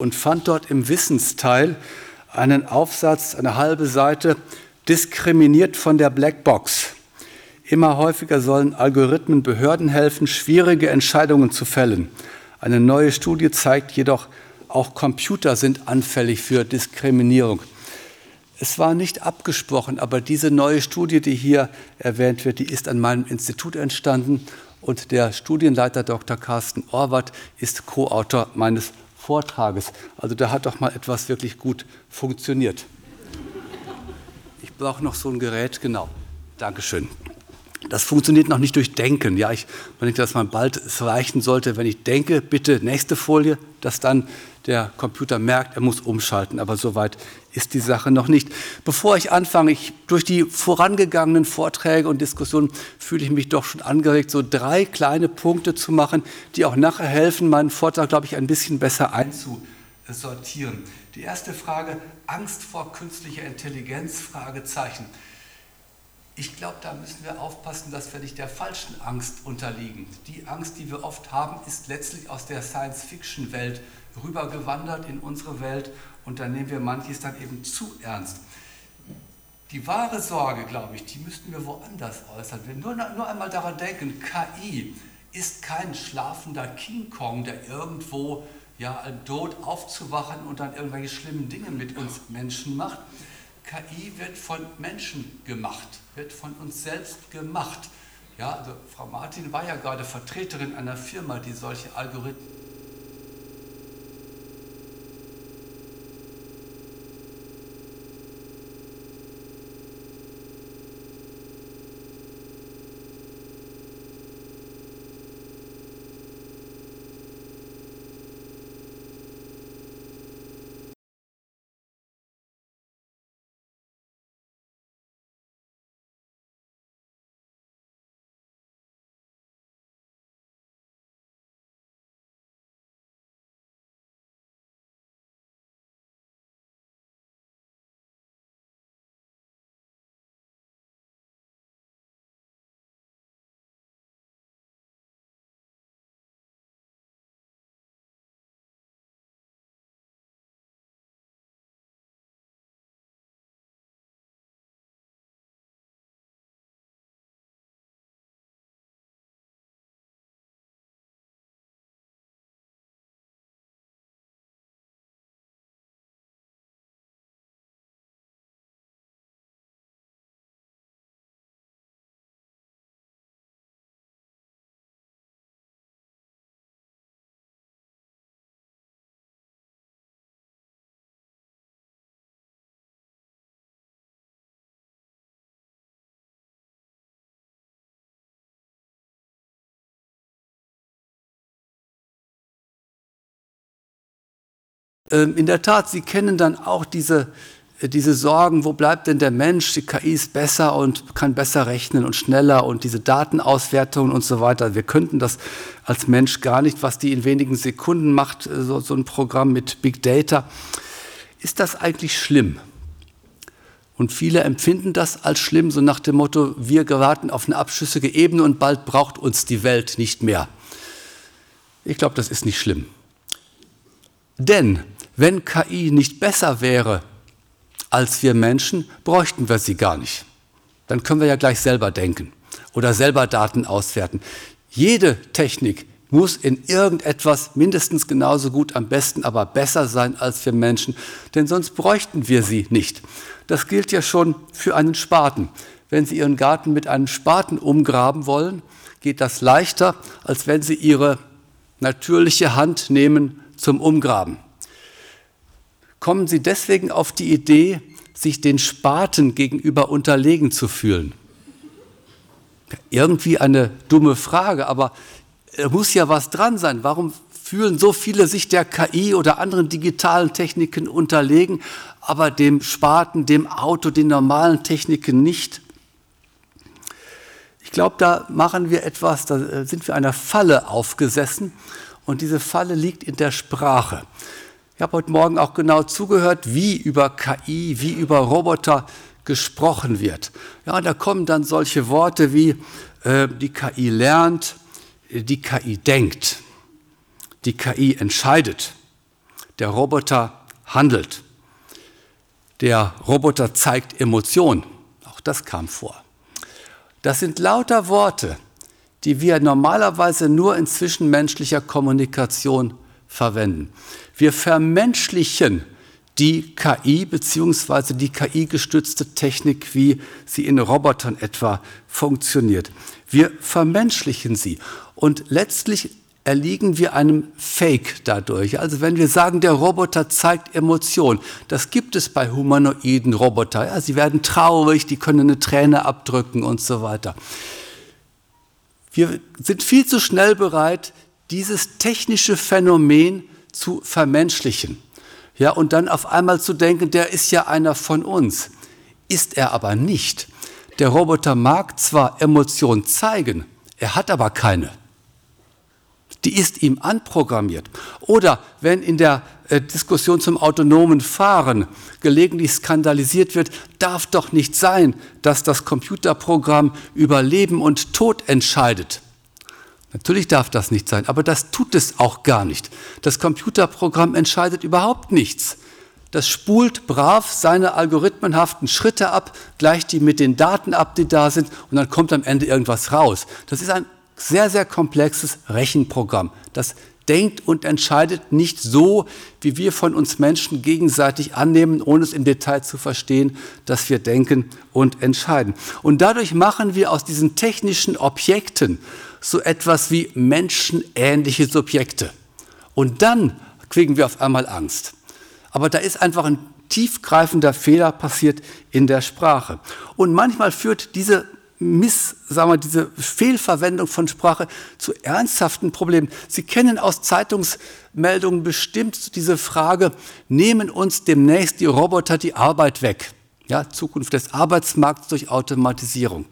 und fand dort im Wissensteil einen Aufsatz, eine halbe Seite, diskriminiert von der Blackbox. Immer häufiger sollen Algorithmen Behörden helfen, schwierige Entscheidungen zu fällen. Eine neue Studie zeigt jedoch, auch Computer sind anfällig für Diskriminierung. Es war nicht abgesprochen, aber diese neue Studie, die hier erwähnt wird, die ist an meinem Institut entstanden und der Studienleiter Dr. Carsten Orwart ist Co-Autor meines Vortrages. Also da hat doch mal etwas wirklich gut funktioniert. Ich brauche noch so ein Gerät, genau. Dankeschön. Das funktioniert noch nicht durch Denken. Ja, ich denke, dass man bald es reichen sollte, wenn ich denke, bitte nächste Folie, dass dann der Computer merkt, er muss umschalten. Aber soweit ist die Sache noch nicht. Bevor ich anfange, ich, durch die vorangegangenen Vorträge und Diskussionen fühle ich mich doch schon angeregt, so drei kleine Punkte zu machen, die auch nachher helfen, meinen Vortrag, glaube ich, ein bisschen besser einzusortieren. Die erste Frage, Angst vor künstlicher Intelligenz, Fragezeichen. Ich glaube, da müssen wir aufpassen, dass wir nicht der falschen Angst unterliegen. Die Angst, die wir oft haben, ist letztlich aus der Science-Fiction-Welt rübergewandert in unsere Welt und da nehmen wir manches dann eben zu ernst. Die wahre Sorge, glaube ich, die müssten wir woanders äußern. Wir nur, nur einmal daran denken, KI ist kein schlafender King Kong, der irgendwo ja, tot aufzuwachen und dann irgendwelche schlimmen Dinge mit uns Menschen macht, KI wird von Menschen gemacht, wird von uns selbst gemacht. Ja, also Frau Martin war ja gerade Vertreterin einer Firma, die solche Algorithmen in der Tat, Sie kennen dann auch diese, äh, diese Sorgen, wo bleibt denn der Mensch? Die KI ist besser und kann besser rechnen und schneller und diese Datenauswertungen und so weiter. Wir könnten das als Mensch gar nicht, was die in wenigen Sekunden macht, äh, so, so ein Programm mit Big Data. Ist das eigentlich schlimm? Und viele empfinden das als schlimm, so nach dem Motto, wir geraten auf eine abschüssige Ebene und bald braucht uns die Welt nicht mehr. Ich glaube, das ist nicht schlimm. Denn wenn KI nicht besser wäre als wir Menschen, bräuchten wir sie gar nicht. Dann können wir ja gleich selber denken oder selber Daten auswerten. Jede Technik muss in irgendetwas mindestens genauso gut, am besten aber besser sein als wir Menschen, denn sonst bräuchten wir sie nicht. Das gilt ja schon für einen Spaten. Wenn Sie Ihren Garten mit einem Spaten umgraben wollen, geht das leichter, als wenn Sie Ihre natürliche Hand nehmen zum Umgraben kommen Sie deswegen auf die Idee, sich den Spaten gegenüber unterlegen zu fühlen? Irgendwie eine dumme Frage, aber da muss ja was dran sein. Warum fühlen so viele sich der KI oder anderen digitalen Techniken unterlegen, aber dem Spaten, dem Auto, den normalen Techniken nicht? Ich glaube, da machen wir etwas, da sind wir einer Falle aufgesessen und diese Falle liegt in der Sprache. Ich habe heute Morgen auch genau zugehört, wie über KI, wie über Roboter gesprochen wird. Ja, da kommen dann solche Worte wie äh, die KI lernt, die KI denkt, die KI entscheidet, der Roboter handelt. Der Roboter zeigt Emotionen. Auch das kam vor. Das sind lauter Worte, die wir normalerweise nur in zwischenmenschlicher Kommunikation verwenden. Wir vermenschlichen die KI bzw. die KI-gestützte Technik, wie sie in Robotern etwa funktioniert. Wir vermenschlichen sie und letztlich erliegen wir einem Fake dadurch. Also wenn wir sagen, der Roboter zeigt Emotion, das gibt es bei humanoiden Robotern. Ja, sie werden traurig, die können eine Träne abdrücken und so weiter. Wir sind viel zu schnell bereit, dieses technische Phänomen zu vermenschlichen. Ja, und dann auf einmal zu denken, der ist ja einer von uns. Ist er aber nicht. Der Roboter mag zwar Emotionen zeigen, er hat aber keine. Die ist ihm anprogrammiert. Oder wenn in der äh, Diskussion zum autonomen Fahren gelegentlich skandalisiert wird, darf doch nicht sein, dass das Computerprogramm über Leben und Tod entscheidet. Natürlich darf das nicht sein, aber das tut es auch gar nicht. Das Computerprogramm entscheidet überhaupt nichts. Das spult brav seine algorithmenhaften Schritte ab, gleicht die mit den Daten ab, die da sind, und dann kommt am Ende irgendwas raus. Das ist ein sehr, sehr komplexes Rechenprogramm. Das denkt und entscheidet nicht so, wie wir von uns Menschen gegenseitig annehmen, ohne es im Detail zu verstehen, dass wir denken und entscheiden. Und dadurch machen wir aus diesen technischen Objekten so etwas wie menschenähnliche Subjekte. Und dann kriegen wir auf einmal Angst. Aber da ist einfach ein tiefgreifender Fehler passiert in der Sprache. Und manchmal führt diese Miss, sagen wir, diese Fehlverwendung von Sprache zu ernsthaften Problemen. Sie kennen aus Zeitungsmeldungen bestimmt diese Frage, nehmen uns demnächst die Roboter die Arbeit weg? Ja, Zukunft des Arbeitsmarkts durch Automatisierung.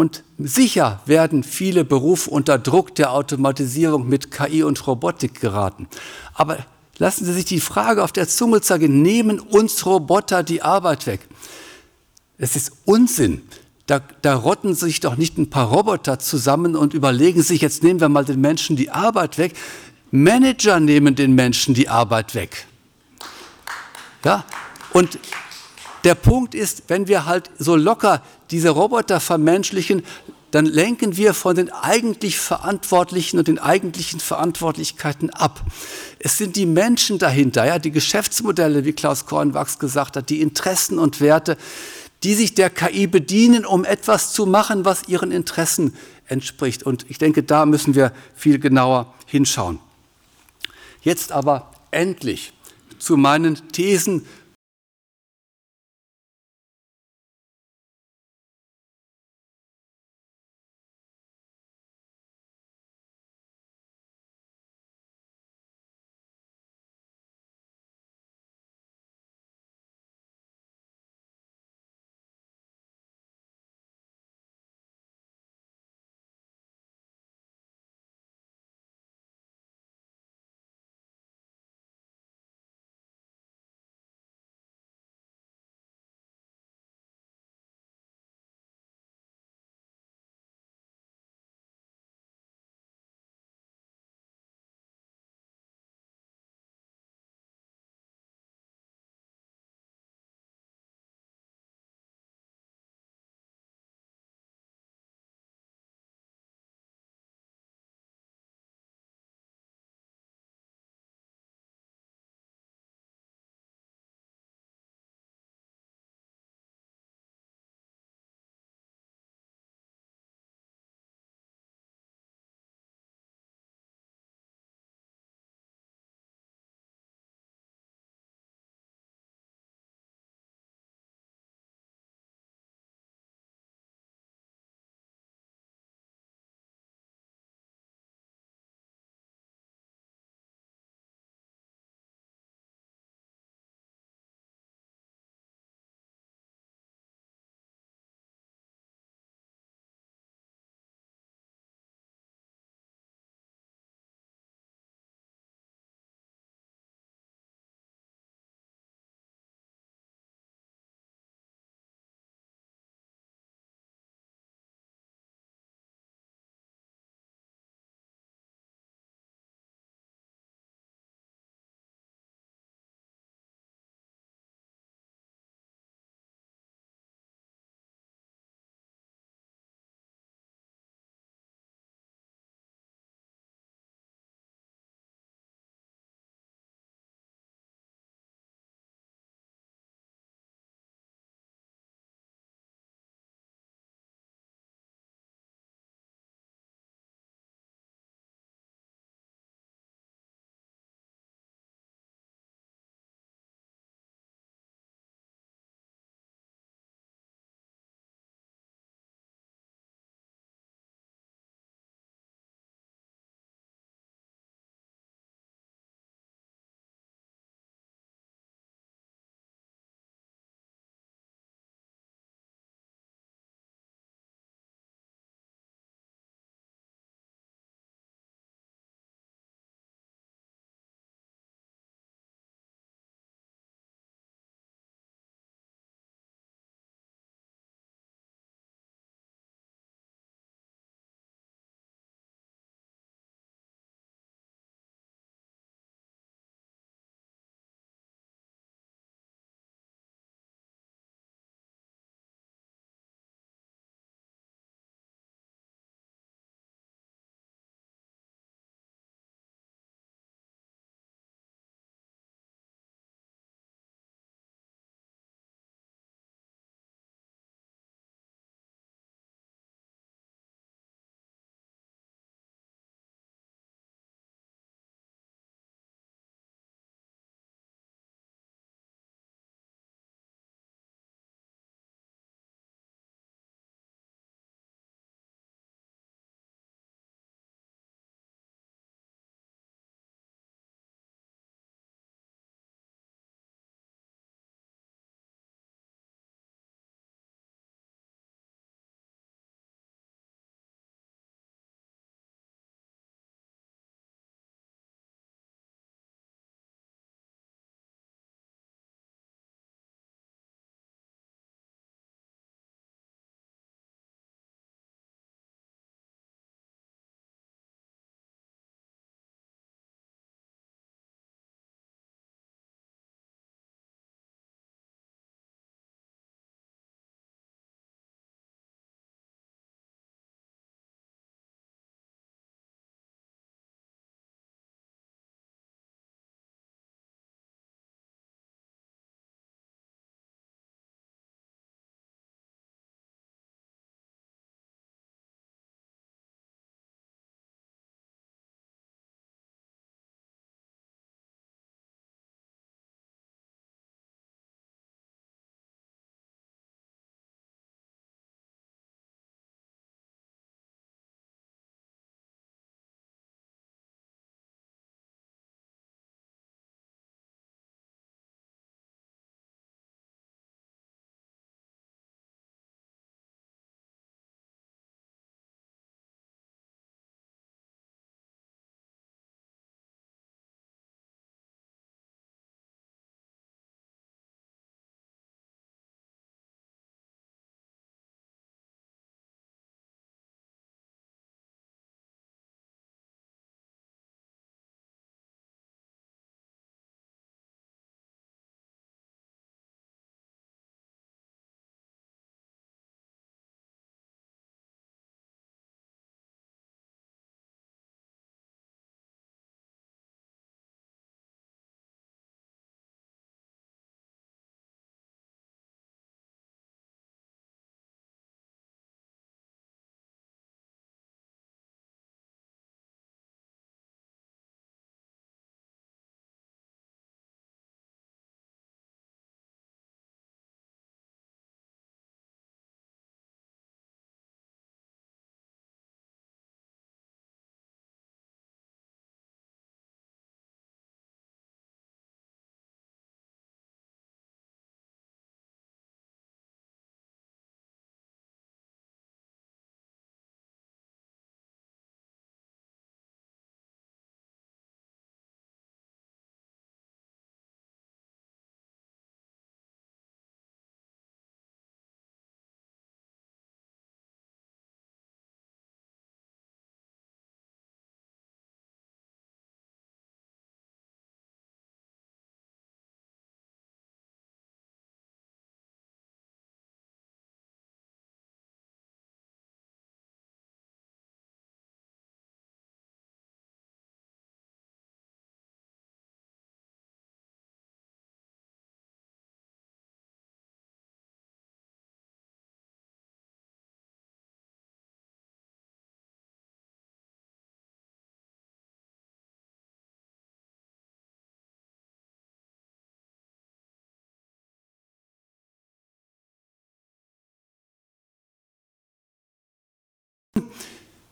Und sicher werden viele Berufe unter Druck der Automatisierung mit KI und Robotik geraten. Aber lassen Sie sich die Frage auf der Zunge zeigen, nehmen uns Roboter die Arbeit weg? Es ist Unsinn. Da, da rotten sich doch nicht ein paar Roboter zusammen und überlegen sich, jetzt nehmen wir mal den Menschen die Arbeit weg. Manager nehmen den Menschen die Arbeit weg. Ja, und der Punkt ist, wenn wir halt so locker diese Roboter vermenschlichen, dann lenken wir von den eigentlich Verantwortlichen und den eigentlichen Verantwortlichkeiten ab. Es sind die Menschen dahinter, ja, die Geschäftsmodelle, wie Klaus Kornwachs gesagt hat, die Interessen und Werte, die sich der KI bedienen, um etwas zu machen, was ihren Interessen entspricht. Und ich denke, da müssen wir viel genauer hinschauen. Jetzt aber endlich zu meinen Thesen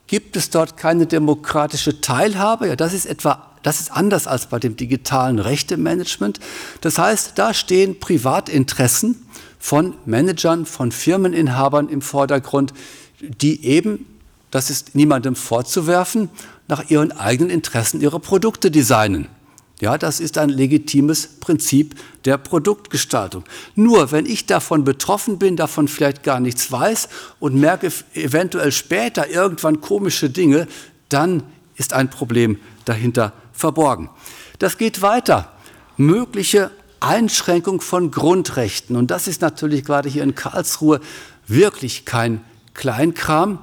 Gibt es dort keine demokratische Teilhabe? Ja, das ist etwa das ist anders als bei dem digitalen Rechtemanagement. Das heißt, da stehen Privatinteressen von Managern, von Firmeninhabern im Vordergrund, die eben, das ist niemandem vorzuwerfen, nach ihren eigenen Interessen ihre Produkte designen. Ja, das ist ein legitimes Prinzip der Produktgestaltung. Nur wenn ich davon betroffen bin, davon vielleicht gar nichts weiß und merke eventuell später irgendwann komische Dinge, dann ist ein Problem dahinter verborgen. Das geht weiter. Mögliche Einschränkung von Grundrechten. Und das ist natürlich gerade hier in Karlsruhe wirklich kein Kleinkram.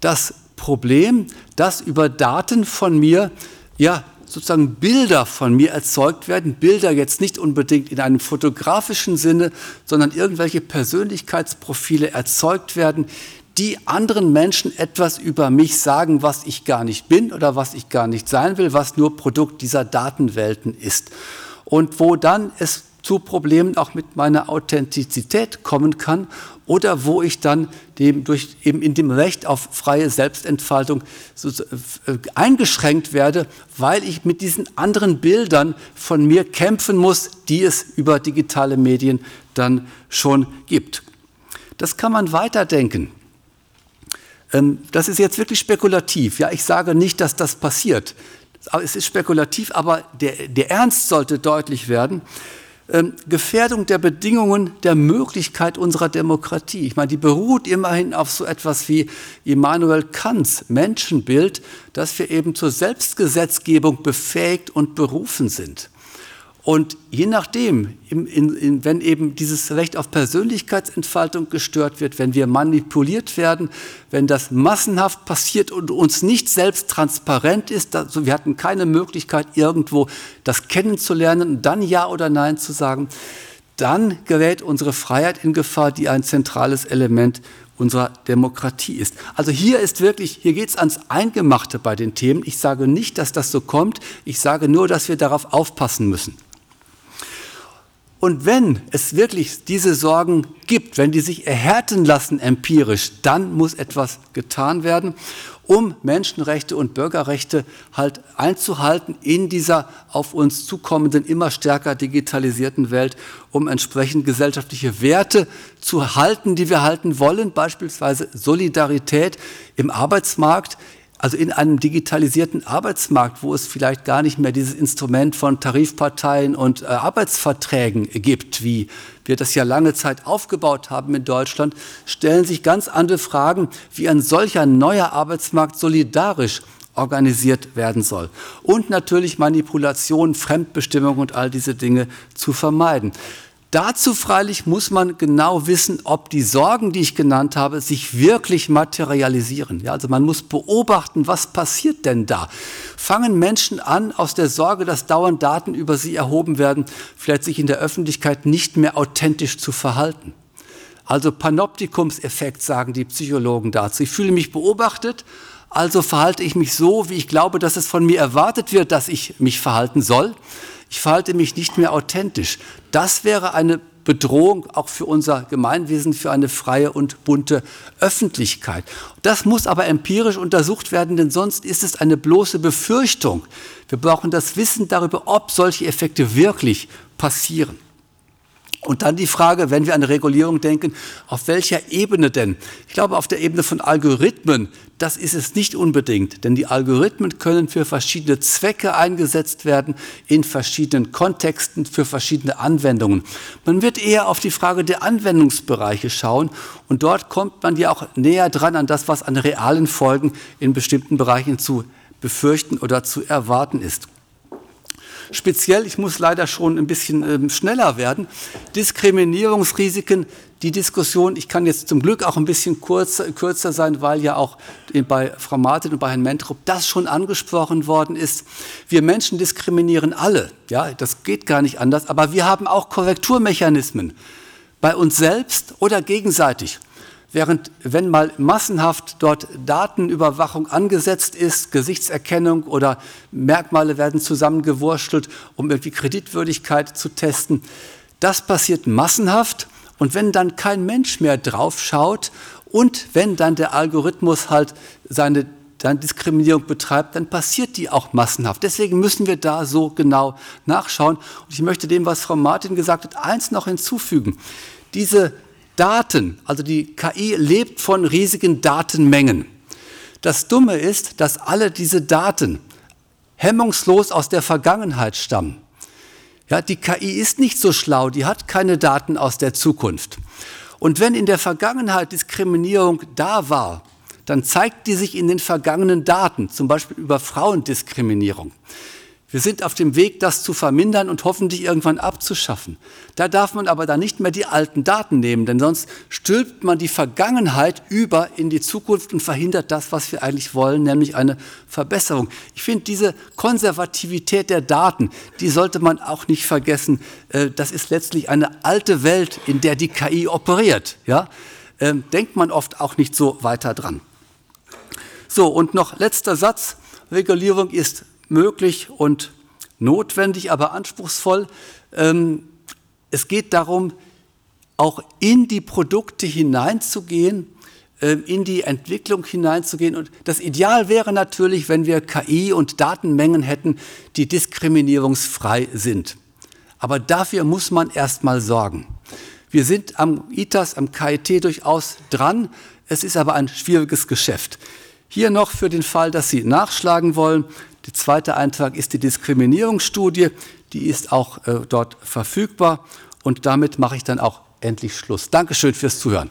Das Problem, dass über Daten von mir ja sozusagen Bilder von mir erzeugt werden. Bilder jetzt nicht unbedingt in einem fotografischen Sinne, sondern irgendwelche Persönlichkeitsprofile erzeugt werden, die anderen Menschen etwas über mich sagen, was ich gar nicht bin oder was ich gar nicht sein will, was nur Produkt dieser Datenwelten ist. Und wo dann es zu Problemen auch mit meiner Authentizität kommen kann oder wo ich dann dem, durch, eben in dem Recht auf freie Selbstentfaltung so, äh, eingeschränkt werde, weil ich mit diesen anderen Bildern von mir kämpfen muss, die es über digitale Medien dann schon gibt. Das kann man weiterdenken. Ähm, das ist jetzt wirklich spekulativ. Ja, ich sage nicht, dass das passiert. Es ist spekulativ, aber der, der Ernst sollte deutlich werden. Ähm, Gefährdung der Bedingungen der Möglichkeit unserer Demokratie. Ich meine, die beruht immerhin auf so etwas wie Immanuel Kants Menschenbild, dass wir eben zur Selbstgesetzgebung befähigt und berufen sind. Und je nachdem, in, in, wenn eben dieses Recht auf Persönlichkeitsentfaltung gestört wird, wenn wir manipuliert werden, wenn das massenhaft passiert und uns nicht selbst transparent ist, also wir hatten keine Möglichkeit, irgendwo das kennenzulernen und dann Ja oder Nein zu sagen, dann gerät unsere Freiheit in Gefahr, die ein zentrales Element unserer Demokratie ist. Also hier ist wirklich, hier geht es ans Eingemachte bei den Themen. Ich sage nicht, dass das so kommt. Ich sage nur, dass wir darauf aufpassen müssen. Und wenn es wirklich diese Sorgen gibt, wenn die sich erhärten lassen empirisch, dann muss etwas getan werden, um Menschenrechte und Bürgerrechte halt einzuhalten in dieser auf uns zukommenden, immer stärker digitalisierten Welt, um entsprechend gesellschaftliche Werte zu halten, die wir halten wollen, beispielsweise Solidarität im Arbeitsmarkt, also in einem digitalisierten Arbeitsmarkt, wo es vielleicht gar nicht mehr dieses Instrument von Tarifparteien und äh, Arbeitsverträgen gibt, wie wir das ja lange Zeit aufgebaut haben in Deutschland, stellen sich ganz andere Fragen, wie ein solcher neuer Arbeitsmarkt solidarisch organisiert werden soll. Und natürlich Manipulation, Fremdbestimmung und all diese Dinge zu vermeiden. Dazu freilich muss man genau wissen, ob die Sorgen, die ich genannt habe, sich wirklich materialisieren. Ja, also man muss beobachten, was passiert denn da? Fangen Menschen an, aus der Sorge, dass dauernd Daten über sie erhoben werden, vielleicht sich in der Öffentlichkeit nicht mehr authentisch zu verhalten? Also Panoptikumseffekt sagen die Psychologen dazu. Ich fühle mich beobachtet, also verhalte ich mich so, wie ich glaube, dass es von mir erwartet wird, dass ich mich verhalten soll ich verhalte mich nicht mehr authentisch. Das wäre eine Bedrohung auch für unser Gemeinwesen, für eine freie und bunte Öffentlichkeit. Das muss aber empirisch untersucht werden, denn sonst ist es eine bloße Befürchtung. Wir brauchen das Wissen darüber, ob solche Effekte wirklich passieren. Und dann die Frage, wenn wir an Regulierung denken, auf welcher Ebene denn? Ich glaube, auf der Ebene von Algorithmen, das ist es nicht unbedingt, denn die Algorithmen können für verschiedene Zwecke eingesetzt werden, in verschiedenen Kontexten, für verschiedene Anwendungen. Man wird eher auf die Frage der Anwendungsbereiche schauen und dort kommt man ja auch näher dran an das, was an realen Folgen in bestimmten Bereichen zu befürchten oder zu erwarten ist. Speziell, ich muss leider schon ein bisschen ähm, schneller werden, Diskriminierungsrisiken, die Diskussion, ich kann jetzt zum Glück auch ein bisschen kurzer, kürzer sein, weil ja auch bei Frau Martin und bei Herrn Mentrup das schon angesprochen worden ist. Wir Menschen diskriminieren alle, ja, das geht gar nicht anders, aber wir haben auch Korrekturmechanismen bei uns selbst oder gegenseitig. Während wenn mal massenhaft dort Datenüberwachung angesetzt ist, Gesichtserkennung oder Merkmale werden zusammengewurschtelt, um irgendwie Kreditwürdigkeit zu testen, das passiert massenhaft. Und wenn dann kein Mensch mehr drauf schaut und wenn dann der Algorithmus halt seine dann Diskriminierung betreibt, dann passiert die auch massenhaft. Deswegen müssen wir da so genau nachschauen. Und ich möchte dem, was Frau Martin gesagt hat, eins noch hinzufügen. Diese Daten, also die KI lebt von riesigen Datenmengen. Das Dumme ist, dass alle diese Daten hemmungslos aus der Vergangenheit stammen. Ja, die KI ist nicht so schlau, die hat keine Daten aus der Zukunft. Und wenn in der Vergangenheit Diskriminierung da war, dann zeigt die sich in den vergangenen Daten, zum Beispiel über Frauendiskriminierung. Wir sind auf dem Weg, das zu vermindern und hoffentlich irgendwann abzuschaffen. Da darf man aber dann nicht mehr die alten Daten nehmen, denn sonst stülpt man die Vergangenheit über in die Zukunft und verhindert das, was wir eigentlich wollen, nämlich eine Verbesserung. Ich finde, diese Konservativität der Daten, die sollte man auch nicht vergessen. Äh, das ist letztlich eine alte Welt, in der die KI operiert. Ja? Ähm, denkt man oft auch nicht so weiter dran. So, und noch letzter Satz. Regulierung ist möglich und notwendig, aber anspruchsvoll. Ähm, es geht darum, auch in die Produkte hineinzugehen, ähm, in die Entwicklung hineinzugehen. Und das Ideal wäre natürlich, wenn wir KI und Datenmengen hätten, die diskriminierungsfrei sind. Aber dafür muss man erst mal sorgen. Wir sind am ITAS, am KIT durchaus dran. Es ist aber ein schwieriges Geschäft. Hier noch für den Fall, dass Sie nachschlagen wollen. Der zweite Eintrag ist die Diskriminierungsstudie. Die ist auch äh, dort verfügbar. Und damit mache ich dann auch endlich Schluss. Dankeschön fürs Zuhören.